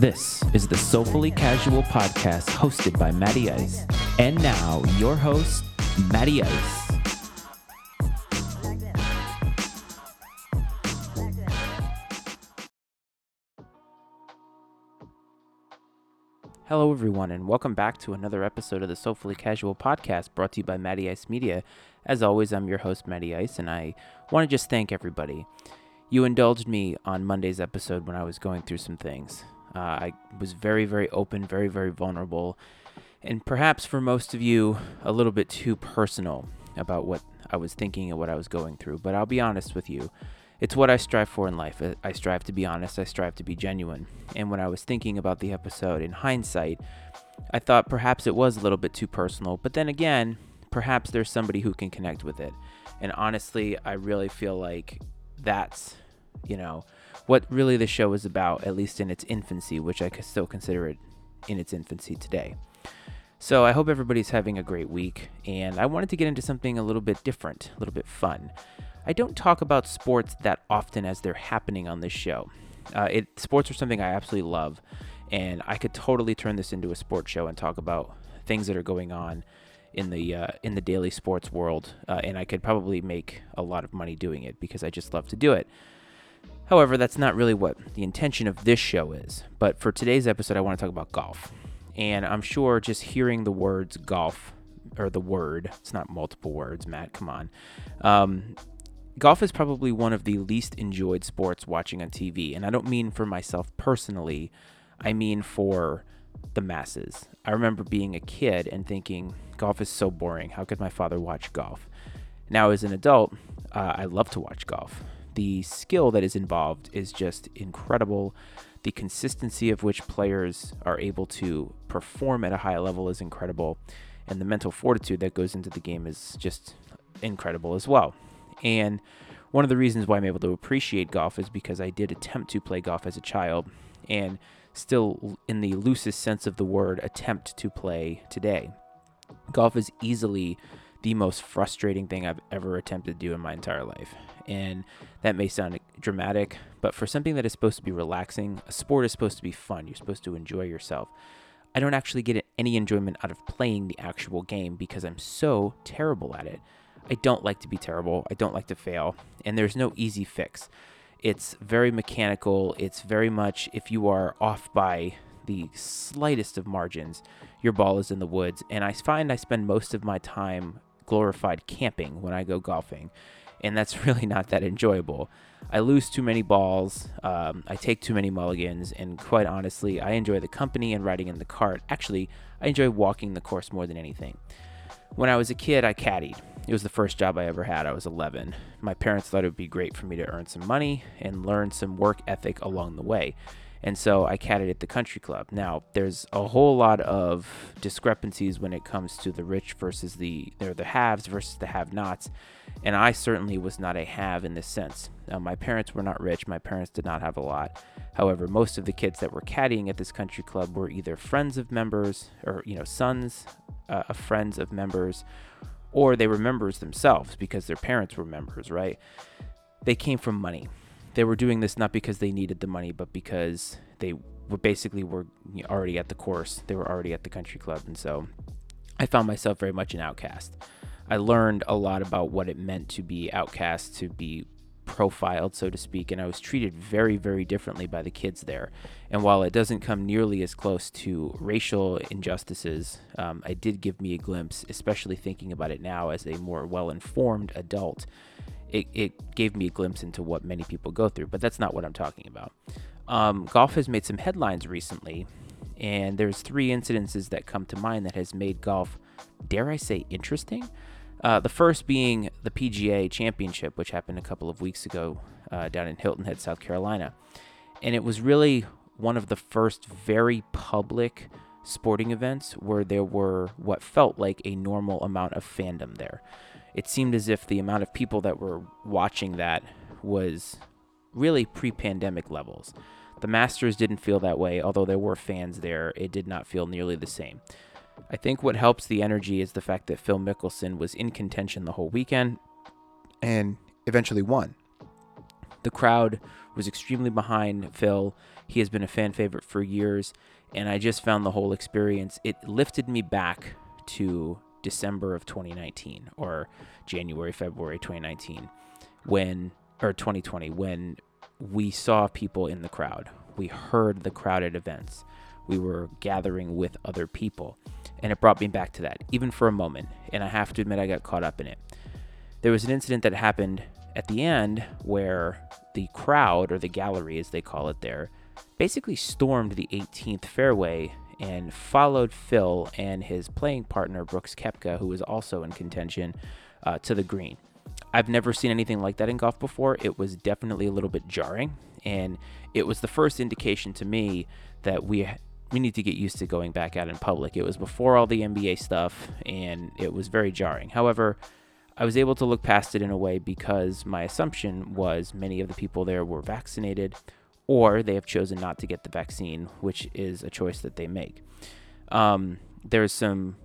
This is the Soulfully Casual podcast hosted by Matty Ice. And now, your host, Matty Ice. Hello, everyone, and welcome back to another episode of the Soulfully Casual podcast brought to you by Matty Ice Media. As always, I'm your host, Matty Ice, and I want to just thank everybody. You indulged me on Monday's episode when I was going through some things. Uh, I was very, very open, very, very vulnerable, and perhaps for most of you, a little bit too personal about what I was thinking and what I was going through. But I'll be honest with you. It's what I strive for in life. I strive to be honest. I strive to be genuine. And when I was thinking about the episode in hindsight, I thought perhaps it was a little bit too personal. But then again, perhaps there's somebody who can connect with it. And honestly, I really feel like that's, you know, what really the show is about, at least in its infancy, which I still consider it in its infancy today. So I hope everybody's having a great week, and I wanted to get into something a little bit different, a little bit fun. I don't talk about sports that often as they're happening on this show. Uh, it sports are something I absolutely love, and I could totally turn this into a sports show and talk about things that are going on in the uh, in the daily sports world, uh, and I could probably make a lot of money doing it because I just love to do it. However, that's not really what the intention of this show is. But for today's episode, I want to talk about golf. And I'm sure just hearing the words golf, or the word, it's not multiple words, Matt, come on. Um, golf is probably one of the least enjoyed sports watching on TV. And I don't mean for myself personally, I mean for the masses. I remember being a kid and thinking, golf is so boring. How could my father watch golf? Now, as an adult, uh, I love to watch golf the skill that is involved is just incredible. The consistency of which players are able to perform at a high level is incredible. And the mental fortitude that goes into the game is just incredible as well. And one of the reasons why I'm able to appreciate golf is because I did attempt to play golf as a child and still, in the loosest sense of the word, attempt to play today. Golf is easily the most frustrating thing I've ever attempted to do in my entire life. And that may sound dramatic, but for something that is supposed to be relaxing, a sport is supposed to be fun. You're supposed to enjoy yourself. I don't actually get any enjoyment out of playing the actual game because I'm so terrible at it. I don't like to be terrible. I don't like to fail. And there's no easy fix. It's very mechanical. It's very much if you are off by the slightest of margins, your ball is in the woods. And I find I spend most of my time glorified camping when I go golfing, and that's really not that enjoyable. I lose too many balls, um, I take too many mulligans, and quite honestly, I enjoy the company and riding in the cart. Actually, I enjoy walking the course more than anything. When I was a kid, I caddied. It was the first job I ever had. I was 11. My parents thought it would be great for me to earn some money and learn some work ethic along the way. And so I caddied at the country club. Now, there's a whole lot of discrepancies when it comes to the rich versus the the haves versus the have-nots. And I certainly was not a have in this sense. Now, my parents were not rich. My parents did not have a lot. However, most of the kids that were caddying at this country club were either friends of members or, you know, sons uh, of friends of members, or they were members themselves because their parents were members, right? They came from money they were doing this not because they needed the money, but because they were basically were already at the course. They were already at the country club, and so I found myself very much an outcast. I learned a lot about what it meant to be outcast, to be profiled, so to speak, and I was treated very, very differently by the kids there. And while it doesn't come nearly as close to racial injustices, um, it did give me a glimpse, especially thinking about it now as a more well informed adult, it, it gave me a glimpse into what many people go through, but that's not what I'm talking about. Um, golf has made some headlines recently, and there's three incidences that come to mind that has made golf, dare I say, interesting. Uh, the first being the PGA Championship, which happened a couple of weeks ago uh, down in Hilton Head, South Carolina, and it was really one of the first very public sporting events where there were what felt like a normal amount of fandom there it seemed as if the amount of people that were watching that was really pre pandemic levels. The Masters didn't feel that way, although there were fans there, it did not feel nearly the same. I think what helps the energy is the fact that Phil Mickelson was in contention the whole weekend and eventually won. The crowd was extremely behind Phil. He has been a fan favorite for years, and I just found the whole experience. It lifted me back to December of 2019 or January, February 2019 when or 2020 when we saw people in the crowd. We heard the crowded events. We were gathering with other people. And it brought me back to that, even for a moment. And I have to admit, I got caught up in it. There was an incident that happened at the end where the crowd, or the gallery as they call it there, basically stormed the 18th fairway and followed Phil and his playing partner, Brooks Koepka, who was also in contention, uh, to the green. I've never seen anything like that in golf before. It was definitely a little bit jarring, and it was the first indication to me that we we need to get used to going back out in public. It was before all the NBA stuff, and it was very jarring. However, I was able to look past it in a way because my assumption was many of the people there were vaccinated or they have chosen not to get the vaccine, which is a choice that they make. Um, there's some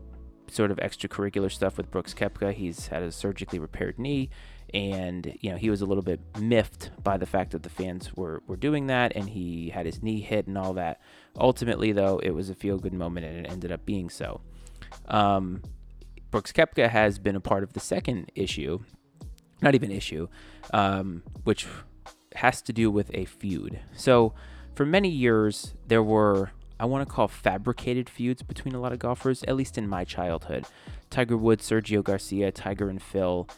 sort of extracurricular stuff with Brooks Koepka. He's had a surgically repaired knee, and you know he was a little bit miffed by the fact that the fans were were doing that, and he had his knee hit and all that. Ultimately, though, it was a feel good moment, and it ended up being so. Um, Brooks Koepka has been a part of the second issue, not even issue, um, which has to do with a feud. So, for many years, there were, I want to call fabricated feuds between a lot of golfers, at least in my childhood. Tiger Woods, Sergio Garcia, Tiger and Phil.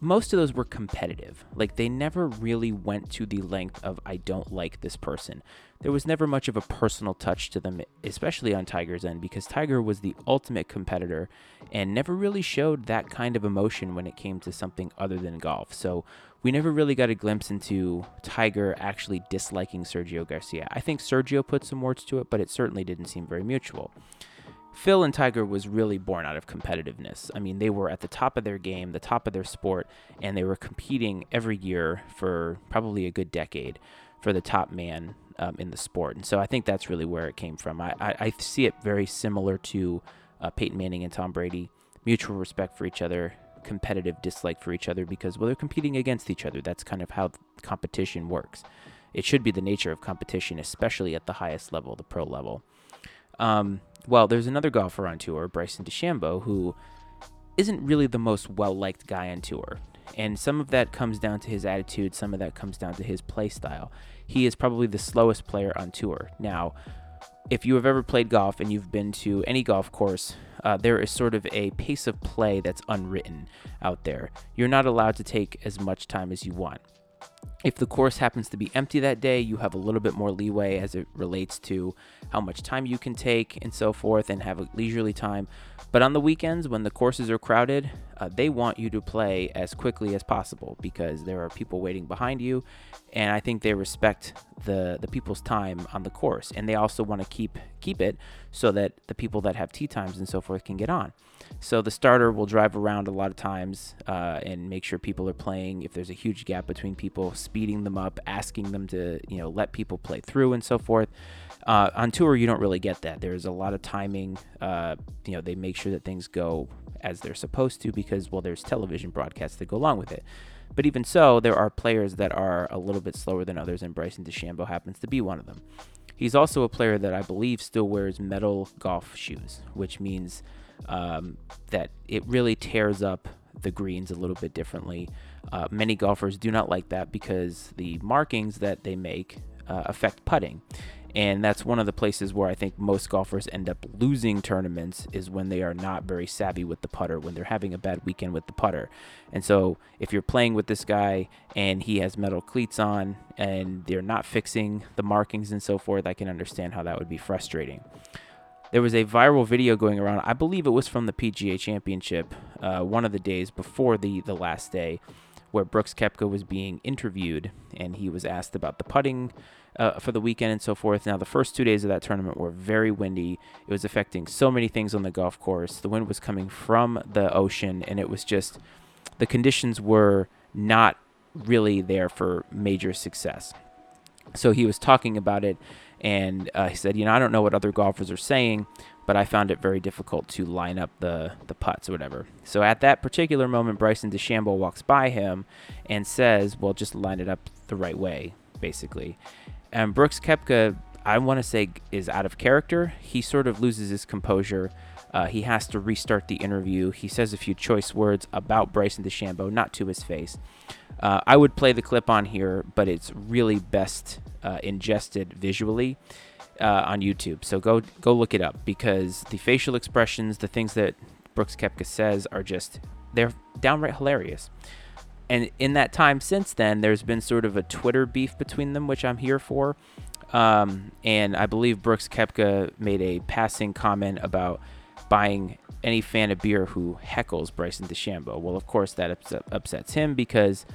Most of those were competitive. Like, they never really went to the length of, I don't like this person. There was never much of a personal touch to them, especially on Tiger's end, because Tiger was the ultimate competitor and never really showed that kind of emotion when it came to something other than golf. So, we never really got a glimpse into Tiger actually disliking Sergio Garcia. I think Sergio put some words to it, but it certainly didn't seem very mutual. Phil and Tiger was really born out of competitiveness. I mean, they were at the top of their game, the top of their sport, and they were competing every year for probably a good decade for the top man um, in the sport. And so I think that's really where it came from. I, I, I see it very similar to uh, Peyton Manning and Tom Brady. Mutual respect for each other, competitive dislike for each other because well they're competing against each other. That's kind of how competition works. It should be the nature of competition, especially at the highest level, the pro level. Um, well, there's another golfer on tour, Bryson DeChambeau, who isn't really the most well liked guy on tour. And some of that comes down to his attitude, some of that comes down to his play style. He is probably the slowest player on tour. Now, if you have ever played golf and you've been to any golf course, uh, there is sort of a pace of play that's unwritten out there. You're not allowed to take as much time as you want. If the course happens to be empty that day, you have a little bit more leeway as it relates to how much time you can take and so forth and have a leisurely time. But on the weekends, when the courses are crowded, uh, they want you to play as quickly as possible because there are people waiting behind you. And I think they respect the, the people's time on the course. And they also want to keep keep it so that the people that have tee times and so forth can get on. So the starter will drive around a lot of times uh, and make sure people are playing. If there's a huge gap between people, speeding them up, asking them to you know let people play through and so forth. Uh, on tour, you don't really get that. There's a lot of timing. Uh, you know, they make sure that things go as they're supposed to because well, there's television broadcasts that go along with it. But even so, there are players that are a little bit slower than others, and Bryson DeChambeau happens to be one of them. He's also a player that I believe still wears metal golf shoes, which means um, that it really tears up the greens a little bit differently. Uh, many golfers do not like that because the markings that they make uh, affect putting. And that's one of the places where I think most golfers end up losing tournaments is when they are not very savvy with the putter, when they're having a bad weekend with the putter. And so if you're playing with this guy and he has metal cleats on and they're not fixing the markings and so forth, I can understand how that would be frustrating. There was a viral video going around. I believe it was from the PGA Championship, uh, one of the days before the the last day, where Brooks Koepka was being interviewed and he was asked about the putting uh, for the weekend and so forth. Now, the first two days of that tournament were very windy. It was affecting so many things on the golf course. The wind was coming from the ocean, and it was just the conditions were not really there for major success. So he was talking about it and uh, he said, you know, I don't know what other golfers are saying, but I found it very difficult to line up the the putts or whatever. So at that particular moment, Bryson DeChambeau walks by him and says, "Well, just line it up the right way, basically. And Brooks Koepka, I want to say, is out of character. He sort of loses his composure. Uh, he has to restart the interview. He says a few choice words about Bryson DeChambeau, not to his face. Uh, I would play the clip on here, but it's really best uh, ingested visually uh, on YouTube. So go go look it up because the facial expressions, the things that Brooks Koepka says, are just they're downright hilarious. And in that time since then, there's been sort of a Twitter beef between them, which I'm here for. Um, and I believe Brooks Koepka made a passing comment about buying any fan of beer who heckles Bryson DeChambeau. Well, of course, that ups- upsets him because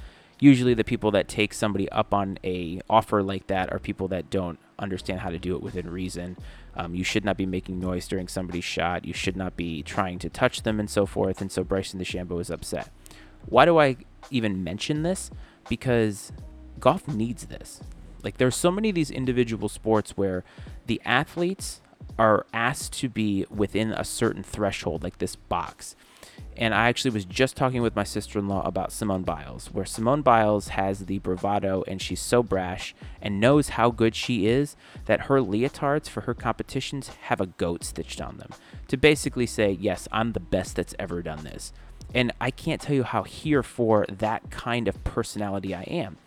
usually the people that take somebody up on a offer like that are people that don't understand how to do it within reason. Um, you should not be making noise during somebody's shot. You should not be trying to touch them and so forth. And so Bryson DeChambeau is upset. Why do I even mention this? Because golf needs this. Like there's so many of these individual sports where the athletes are asked to be within a certain threshold, like this box. And I actually was just talking with my sister in law about Simone Biles, where Simone Biles has the bravado and she's so brash and knows how good she is that her leotards for her competitions have a goat stitched on them to basically say, Yes, I'm the best that's ever done this. And I can't tell you how here for that kind of personality I am.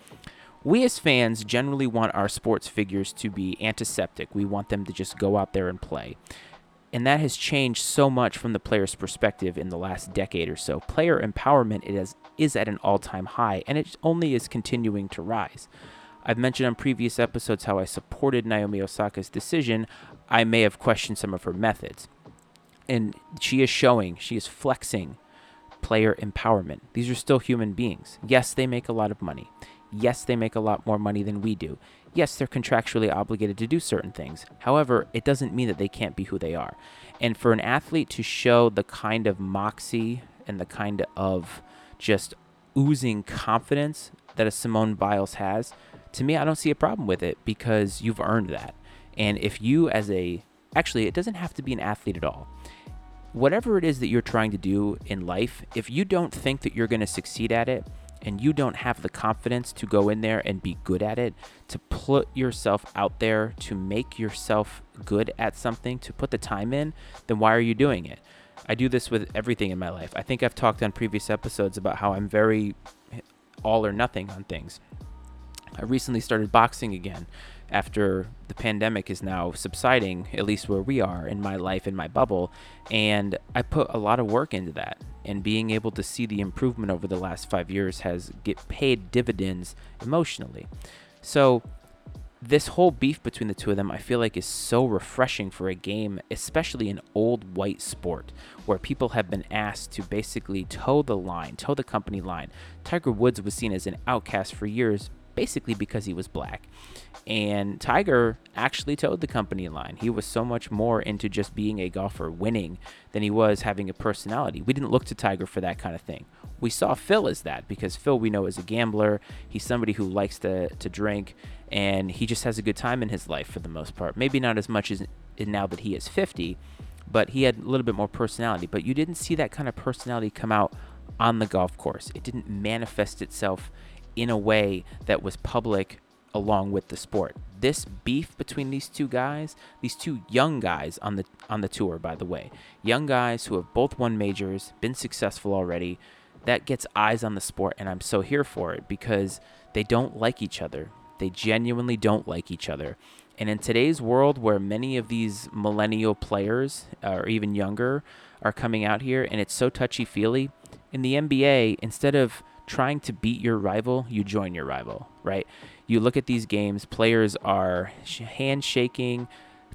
We as fans generally want our sports figures to be antiseptic. We want them to just go out there and play. And that has changed so much from the player's perspective in the last decade or so. Player empowerment is, is at an all time high, and it only is continuing to rise. I've mentioned on previous episodes how I supported Naomi Osaka's decision. I may have questioned some of her methods. And she is showing, she is flexing player empowerment. These are still human beings. Yes, they make a lot of money. Yes, they make a lot more money than we do yes, they're contractually obligated to do certain things. However, it doesn't mean that they can't be who they are. And for an athlete to show the kind of moxie and the kind of just oozing confidence that a Simone Biles has, to me, I don't see a problem with it because you've earned that. And if you, as a, actually, it doesn't have to be an athlete at all. Whatever it is that you're trying to do in life, if you don't think that you're going to succeed at it, and you don't have the confidence to go in there and be good at it, to put yourself out there, to make yourself good at something, to put the time in, then why are you doing it? I do this with everything in my life. I think I've talked on previous episodes about how I'm very all or nothing on things. I recently started boxing again after the pandemic is now subsiding, at least where we are in my life, in my bubble. And I put a lot of work into that. And being able to see the improvement over the last five years has get paid dividends emotionally. So this whole beef between the two of them, I feel like, is so refreshing for a game, especially an old white sport where people have been asked to basically toe the line, toe the company line. Tiger Woods was seen as an outcast for years basically because he was black. And Tiger actually towed the company line. He was so much more into just being a golfer, winning, than he was having a personality. We didn't look to Tiger for that kind of thing. We saw Phil as that because Phil we know is a gambler. He's somebody who likes to, to drink and he just has a good time in his life for the most part. Maybe not as much as now that he is 50, but he had a little bit more personality. But you didn't see that kind of personality come out on the golf course. It didn't manifest itself in a way that was public along with the sport. This beef between these two guys, these two young guys on the on the tour by the way, young guys who have both won majors, been successful already, that gets eyes on the sport and I'm so here for it because they don't like each other. They genuinely don't like each other. And in today's world where many of these millennial players uh, or even younger are coming out here and it's so touchy-feely, in the NBA instead of trying to beat your rival, you join your rival, right? You look at these games, players are handshaking,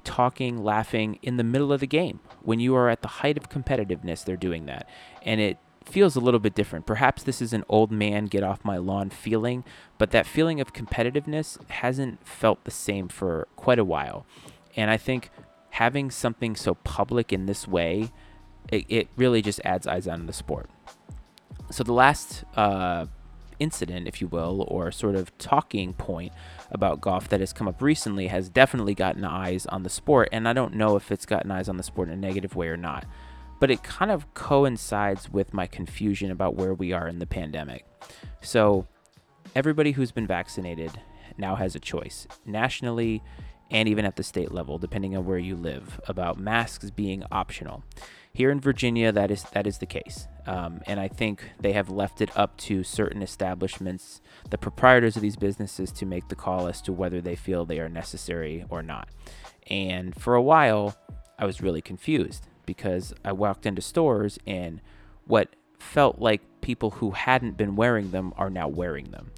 talking, laughing in the middle of the game. When you are at the height of competitiveness, they're doing that. And it feels a little bit different. Perhaps this is an old man get off my lawn feeling, but that feeling of competitiveness hasn't felt the same for quite a while. And I think having something so public in this way, it, it really just adds eyes on the sport. So the last uh, incident, if you will, or sort of talking point about golf that has come up recently has definitely gotten eyes on the sport, and I don't know if it's gotten eyes on the sport in a negative way or not. But it kind of coincides with my confusion about where we are in the pandemic. So everybody who's been vaccinated now has a choice nationally and even at the state level, depending on where you live, about masks being optional. Here in Virginia, that is that is the case, um, and I think they have left it up to certain establishments, the proprietors of these businesses, to make the call as to whether they feel they are necessary or not. And for a while, I was really confused because I walked into stores and what felt like people who hadn't been wearing them are now wearing them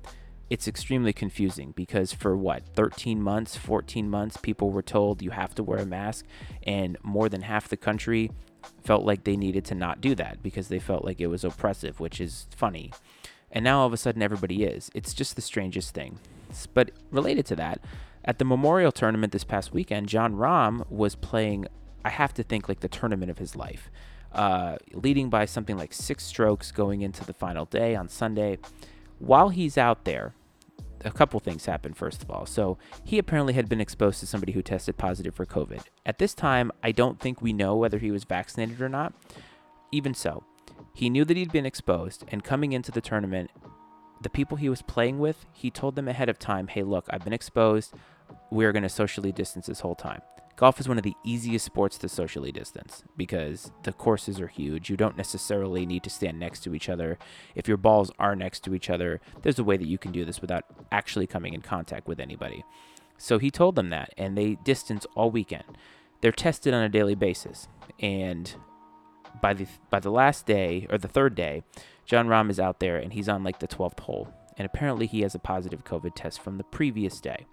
it's extremely confusing because for what 13 months 14 months people were told you have to wear a mask and more than half the country felt like they needed to not do that because they felt like it was oppressive which is funny. And now all of a sudden everybody is. It's just the strangest thing. But related to that at the memorial tournament this past weekend Jon Rahm was playing i have to think like the tournament of his life uh, leading by something like six strokes going into the final day on sunday. While he's out there, a couple things happened, first of all. So, he apparently had been exposed to somebody who tested positive for COVID. At this time, I don't think we know whether he was vaccinated or not. Even so, he knew that he'd been exposed, and coming into the tournament, the people he was playing with, he told them ahead of time, hey, look, I've been exposed. We're going to socially distance this whole time. Golf is one of the easiest sports to socially distance because the courses are huge. You don't necessarily need to stand next to each other. If your balls are next to each other, there's a way that you can do this without actually coming in contact with anybody. So he told them that, and they distance all weekend. They're tested on a daily basis, and by the by the last day or the third day, Jon Rahm is out there and he's on like the 12th hole, and apparently he has a positive COVID test from the previous day.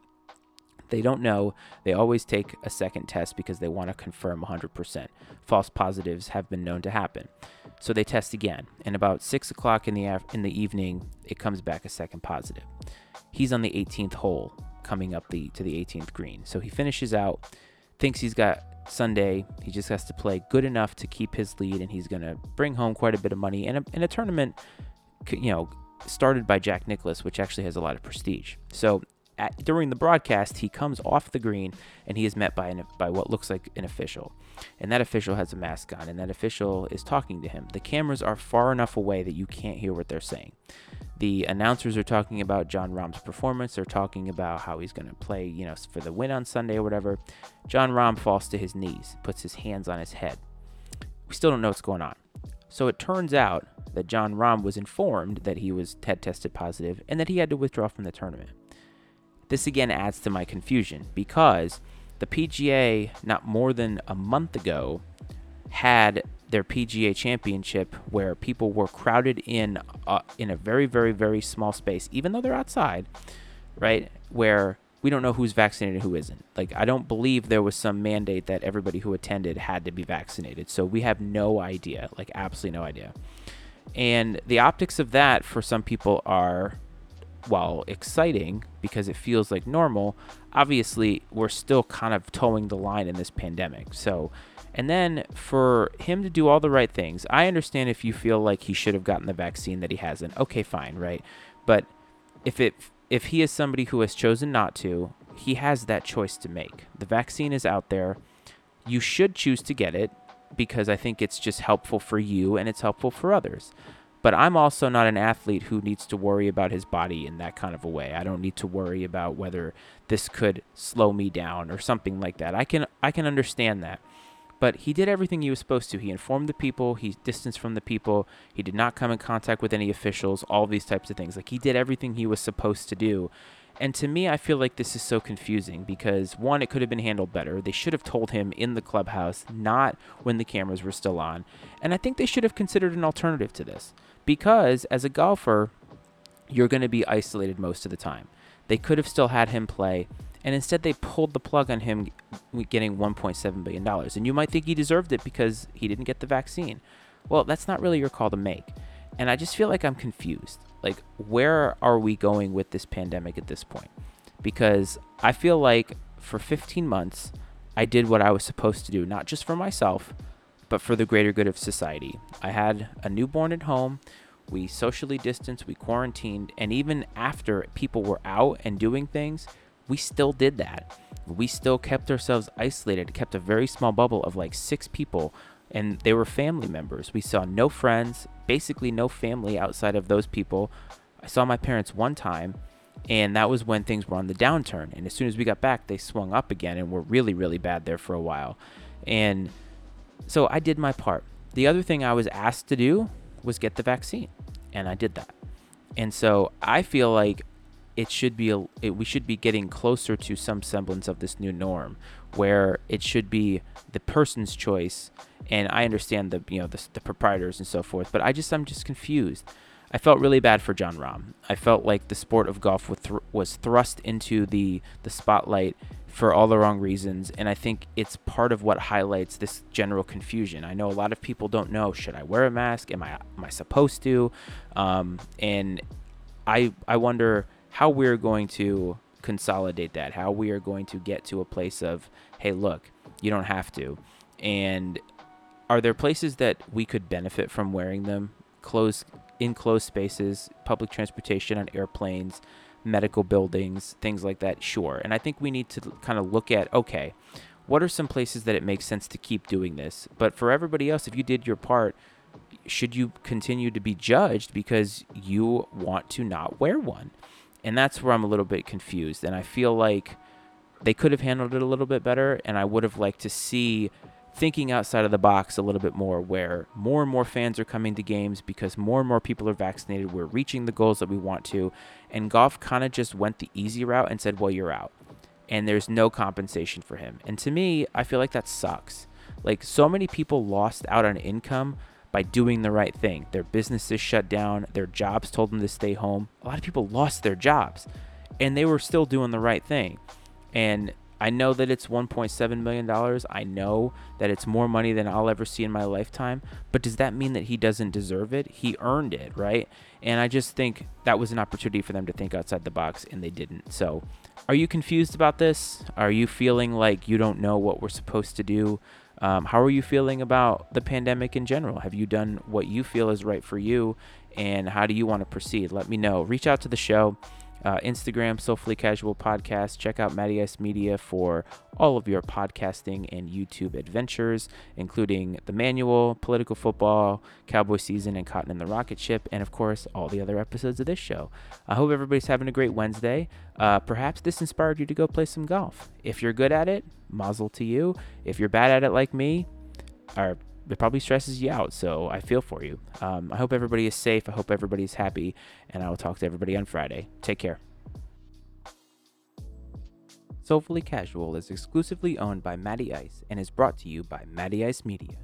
They don't know. They always take a second test because they want to confirm 100%. False positives have been known to happen. So they test again. And about 6 o'clock in the, af- in the evening, it comes back a second positive. He's on the 18th hole coming up the to the 18th green. So he finishes out, thinks he's got Sunday. He just has to play good enough to keep his lead, and he's going to bring home quite a bit of money in a, in a tournament, you know, started by Jack Nicklaus, which actually has a lot of prestige. So at, during the broadcast, he comes off the green and he is met by an, by what looks like an official, and that official has a mask on, and that official is talking to him. The cameras are far enough away that you can't hear what they're saying. The announcers are talking about Jon Rahm's performance. They're talking about how he's going to play, you know, for the win on Sunday or whatever. Jon Rahm falls to his knees, puts his hands on his head. We still don't know what's going on. So it turns out that Jon Rahm was informed that he was had tested positive and that he had to withdraw from the tournament. This again adds to my confusion because the PGA, not more than a month ago, had their PGA championship where people were crowded in uh, in a very very very small space even though they're outside right where we don't know who's vaccinated who isn't. Like I don't believe there was some mandate that everybody who attended had to be vaccinated. So we have no idea like absolutely no idea. And the optics of that for some people are while exciting because it feels like normal, obviously we're still kind of towing the line in this pandemic. So, and then for him to do all the right things, I understand if you feel like he should have gotten the vaccine that he hasn't. Okay, fine, right? But if it if he is somebody who has chosen not to, he has that choice to make. The vaccine is out there. You should choose to get it because I think it's just helpful for you and it's helpful for others. But I'm also not an athlete who needs to worry about his body in that kind of a way. I don't need to worry about whether this could slow me down or something like that. I can I can understand that. But he did everything he was supposed to. He informed the people, he distanced from the people, he did not come in contact with any officials, all these types of things. Like he did everything he was supposed to do. And to me, I feel like this is so confusing because one, it could have been handled better. They should have told him in the clubhouse, not when the cameras were still on. And I think they should have considered an alternative to this because as a golfer, you're going to be isolated most of the time. They could have still had him play, and instead they pulled the plug on him getting $1.7 billion. And you might think he deserved it because he didn't get the vaccine. Well, that's not really your call to make. And I just feel like I'm confused. Like, where are we going with this pandemic at this point? Because I feel like for 15 months, I did what I was supposed to do, not just for myself, but for the greater good of society. I had a newborn at home. We socially distanced, we quarantined, and even after people were out and doing things, we still did that. We still kept ourselves isolated, kept a very small bubble of like six people, and they were family members. We saw no friends, basically no family outside of those people I saw my parents one time, and that was when things were on the downturn. And as soon as we got back, they swung up again and were really, really bad there for a while. And so I did my part. The other thing I was asked to do was get the vaccine, and I did that. And so I feel like it should be a, it, we should be getting closer to some semblance of this new norm where it should be the person's choice and I understand the you know the, the proprietors and so forth but I just I'm just confused I felt really bad for Jon Rahm I felt like the sport of golf was, th- was thrust into the the spotlight for all the wrong reasons and I think it's part of what highlights this general confusion I know a lot of people don't know should I wear a mask am I am I supposed to um, and I I wonder how we're going to consolidate that, how we are going to get to a place of, hey, look, you don't have to. And are there places that we could benefit from wearing them? Close in closed spaces, public transportation on airplanes, medical buildings, things like that. Sure. And I think we need to kind of look at okay, what are some places that it makes sense to keep doing this? But for everybody else, if you did your part, should you continue to be judged because you want to not wear one? and that's where I'm a little bit confused. And I feel like they could have handled it a little bit better, and I would have liked to see thinking outside of the box a little bit more where more and more fans are coming to games because more and more people are vaccinated we're reaching the goals that we want to and golf kind of just went the easy route and said well you're out and there's no compensation for him and to me i feel like that sucks like so many people lost out on income by doing the right thing. Their businesses shut down, their jobs told them to stay home. A lot of people lost their jobs and they were still doing the right thing. And I know that it's $1.7 million. I know that it's more money than I'll ever see in my lifetime. But does that mean that he doesn't deserve it? He earned it, right? And I just think that was an opportunity for them to think outside the box, and they didn't. So, are you confused about this? Are you feeling like you don't know what we're supposed to do? Um, how are you feeling about the pandemic in general? Have you done what you feel is right for you? And how do you want to proceed? Let me know. Reach out to the show uh, Instagram, Soulfully Casual Podcast. Check out Matty Media for all of your podcasting and YouTube adventures, including the manual, political football, cowboy season, and cotton in the rocket ship, and of course, all the other episodes of this show. I hope everybody's having a great Wednesday. Uh, perhaps this inspired you to go play some golf. If you're good at it, mazel to you. If you're bad at it like me, or it probably stresses you out. So I feel for you. Um, I hope everybody is safe. I hope everybody's happy. And I will talk to everybody on Friday. Take care. Soulfully Casual is exclusively owned by Matty Ice and is brought to you by Matty Ice Media.